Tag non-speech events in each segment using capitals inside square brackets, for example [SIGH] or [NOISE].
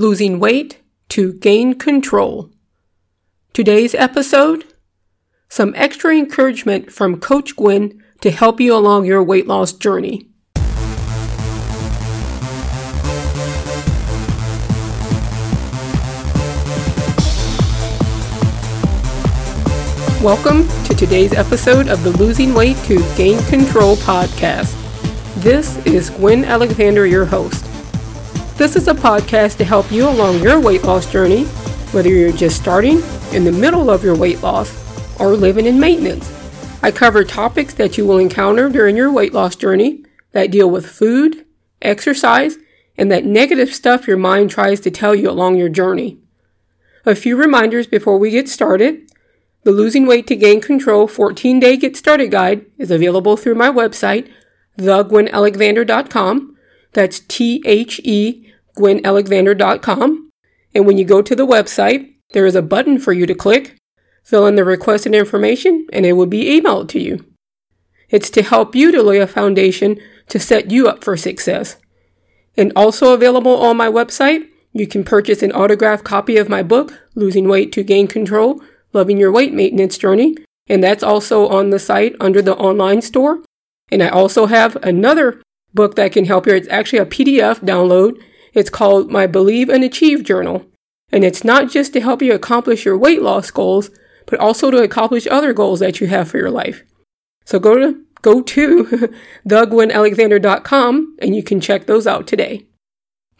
losing weight to gain control. Today's episode some extra encouragement from Coach Gwen to help you along your weight loss journey. Welcome to today's episode of the Losing Weight to Gain Control podcast. This is Gwen Alexander, your host. This is a podcast to help you along your weight loss journey, whether you're just starting, in the middle of your weight loss, or living in maintenance. I cover topics that you will encounter during your weight loss journey that deal with food, exercise, and that negative stuff your mind tries to tell you along your journey. A few reminders before we get started. The Losing Weight to Gain Control 14 Day Get Started Guide is available through my website, thegwenalexander.com. That's T H E gwenalexander.com. And when you go to the website, there is a button for you to click, fill in the requested information, and it will be emailed to you. It's to help you to lay a foundation to set you up for success. And also available on my website, you can purchase an autographed copy of my book, Losing Weight to Gain Control Loving Your Weight Maintenance Journey, and that's also on the site under the online store. And I also have another book that can help you. It's actually a PDF download. It's called My Believe and Achieve Journal. And it's not just to help you accomplish your weight loss goals, but also to accomplish other goals that you have for your life. So go to go to [LAUGHS] thegwenalexander.com and you can check those out today.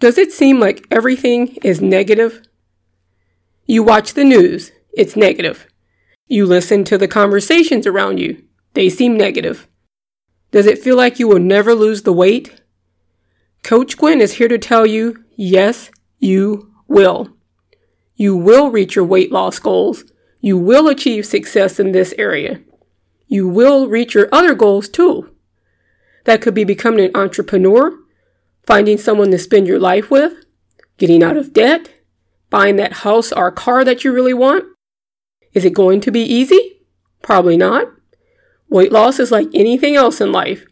Does it seem like everything is negative? You watch the news, it's negative. You listen to the conversations around you, they seem negative. Does it feel like you will never lose the weight? Coach Gwen is here to tell you yes, you will. You will reach your weight loss goals. You will achieve success in this area. You will reach your other goals too. That could be becoming an entrepreneur, finding someone to spend your life with, getting out of debt, buying that house or car that you really want. Is it going to be easy? Probably not. Weight loss is like anything else in life.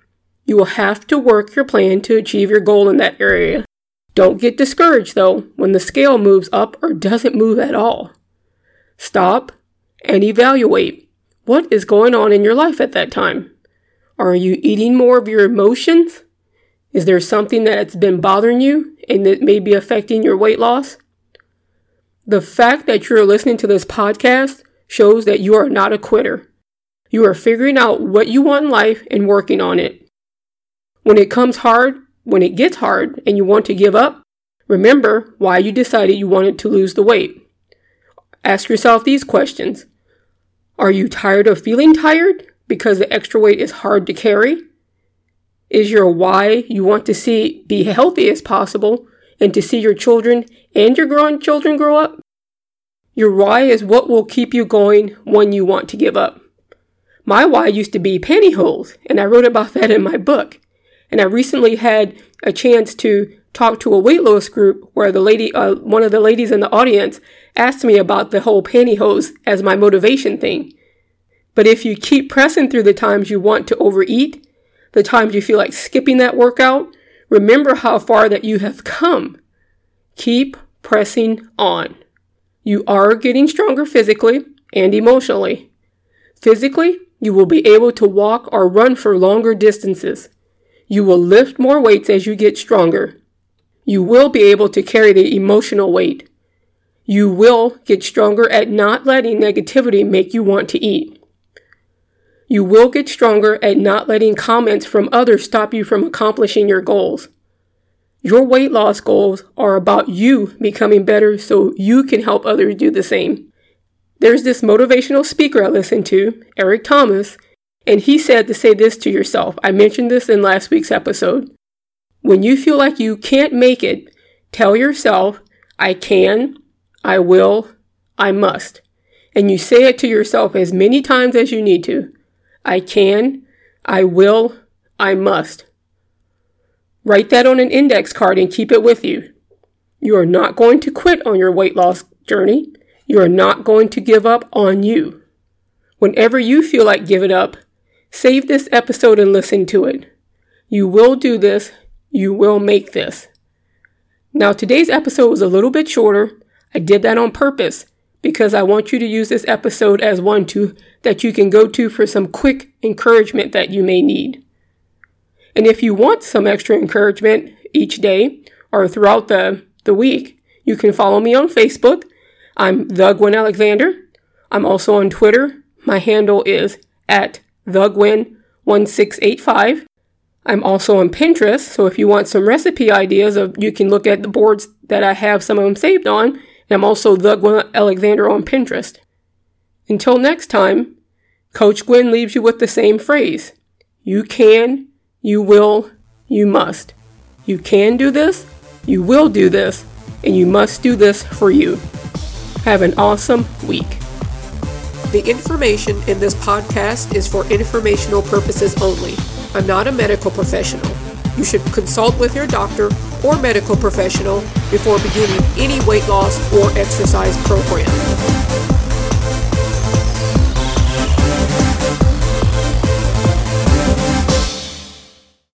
You will have to work your plan to achieve your goal in that area. Don't get discouraged though when the scale moves up or doesn't move at all. Stop and evaluate what is going on in your life at that time. Are you eating more of your emotions? Is there something that's been bothering you and that may be affecting your weight loss? The fact that you're listening to this podcast shows that you are not a quitter. You are figuring out what you want in life and working on it. When it comes hard, when it gets hard and you want to give up, remember why you decided you wanted to lose the weight. Ask yourself these questions. Are you tired of feeling tired because the extra weight is hard to carry? Is your why you want to see be healthy as possible and to see your children and your grandchildren grow up? Your why is what will keep you going when you want to give up. My why used to be pantyhose, and I wrote about that in my book. And I recently had a chance to talk to a weight loss group where the lady, uh, one of the ladies in the audience asked me about the whole pantyhose as my motivation thing. But if you keep pressing through the times you want to overeat, the times you feel like skipping that workout, remember how far that you have come. Keep pressing on. You are getting stronger physically and emotionally. Physically, you will be able to walk or run for longer distances. You will lift more weights as you get stronger. You will be able to carry the emotional weight. You will get stronger at not letting negativity make you want to eat. You will get stronger at not letting comments from others stop you from accomplishing your goals. Your weight loss goals are about you becoming better so you can help others do the same. There's this motivational speaker I listen to, Eric Thomas, and he said to say this to yourself. I mentioned this in last week's episode. When you feel like you can't make it, tell yourself, I can, I will, I must. And you say it to yourself as many times as you need to. I can, I will, I must. Write that on an index card and keep it with you. You are not going to quit on your weight loss journey. You are not going to give up on you. Whenever you feel like giving up, save this episode and listen to it. You will do this. You will make this. Now, today's episode was a little bit shorter. I did that on purpose because I want you to use this episode as one to that you can go to for some quick encouragement that you may need. And if you want some extra encouragement each day or throughout the, the week, you can follow me on Facebook. I'm the Gwen Alexander. I'm also on Twitter. My handle is at the Gwen1685. I'm also on Pinterest, so if you want some recipe ideas, of you can look at the boards that I have some of them saved on. And I'm also the Gwen Alexander on Pinterest. Until next time, Coach Gwen leaves you with the same phrase. You can, you will, you must. You can do this, you will do this, and you must do this for you. Have an awesome week. The information in this podcast is for informational purposes only. I'm not a medical professional. You should consult with your doctor or medical professional before beginning any weight loss or exercise program.